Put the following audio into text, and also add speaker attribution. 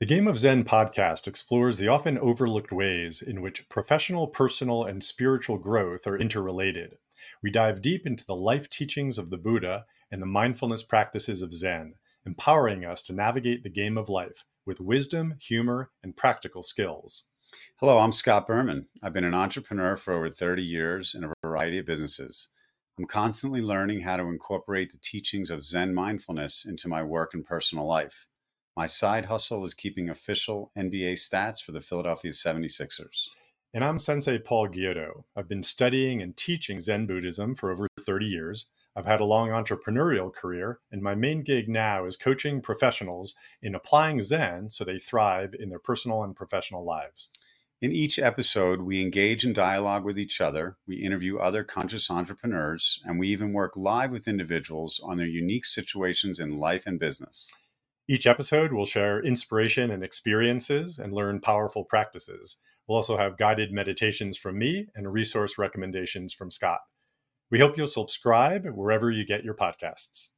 Speaker 1: The Game of Zen podcast explores the often overlooked ways in which professional, personal, and spiritual growth are interrelated. We dive deep into the life teachings of the Buddha and the mindfulness practices of Zen, empowering us to navigate the game of life with wisdom, humor, and practical skills.
Speaker 2: Hello, I'm Scott Berman. I've been an entrepreneur for over 30 years in a variety of businesses. I'm constantly learning how to incorporate the teachings of Zen mindfulness into my work and personal life. My side hustle is keeping official NBA stats for the Philadelphia 76ers.
Speaker 1: And I'm Sensei Paul Giotto. I've been studying and teaching Zen Buddhism for over 30 years. I've had a long entrepreneurial career, and my main gig now is coaching professionals in applying Zen so they thrive in their personal and professional lives.
Speaker 2: In each episode, we engage in dialogue with each other, we interview other conscious entrepreneurs, and we even work live with individuals on their unique situations in life and business.
Speaker 1: Each episode will share inspiration and experiences and learn powerful practices. We'll also have guided meditations from me and resource recommendations from Scott. We hope you'll subscribe wherever you get your podcasts.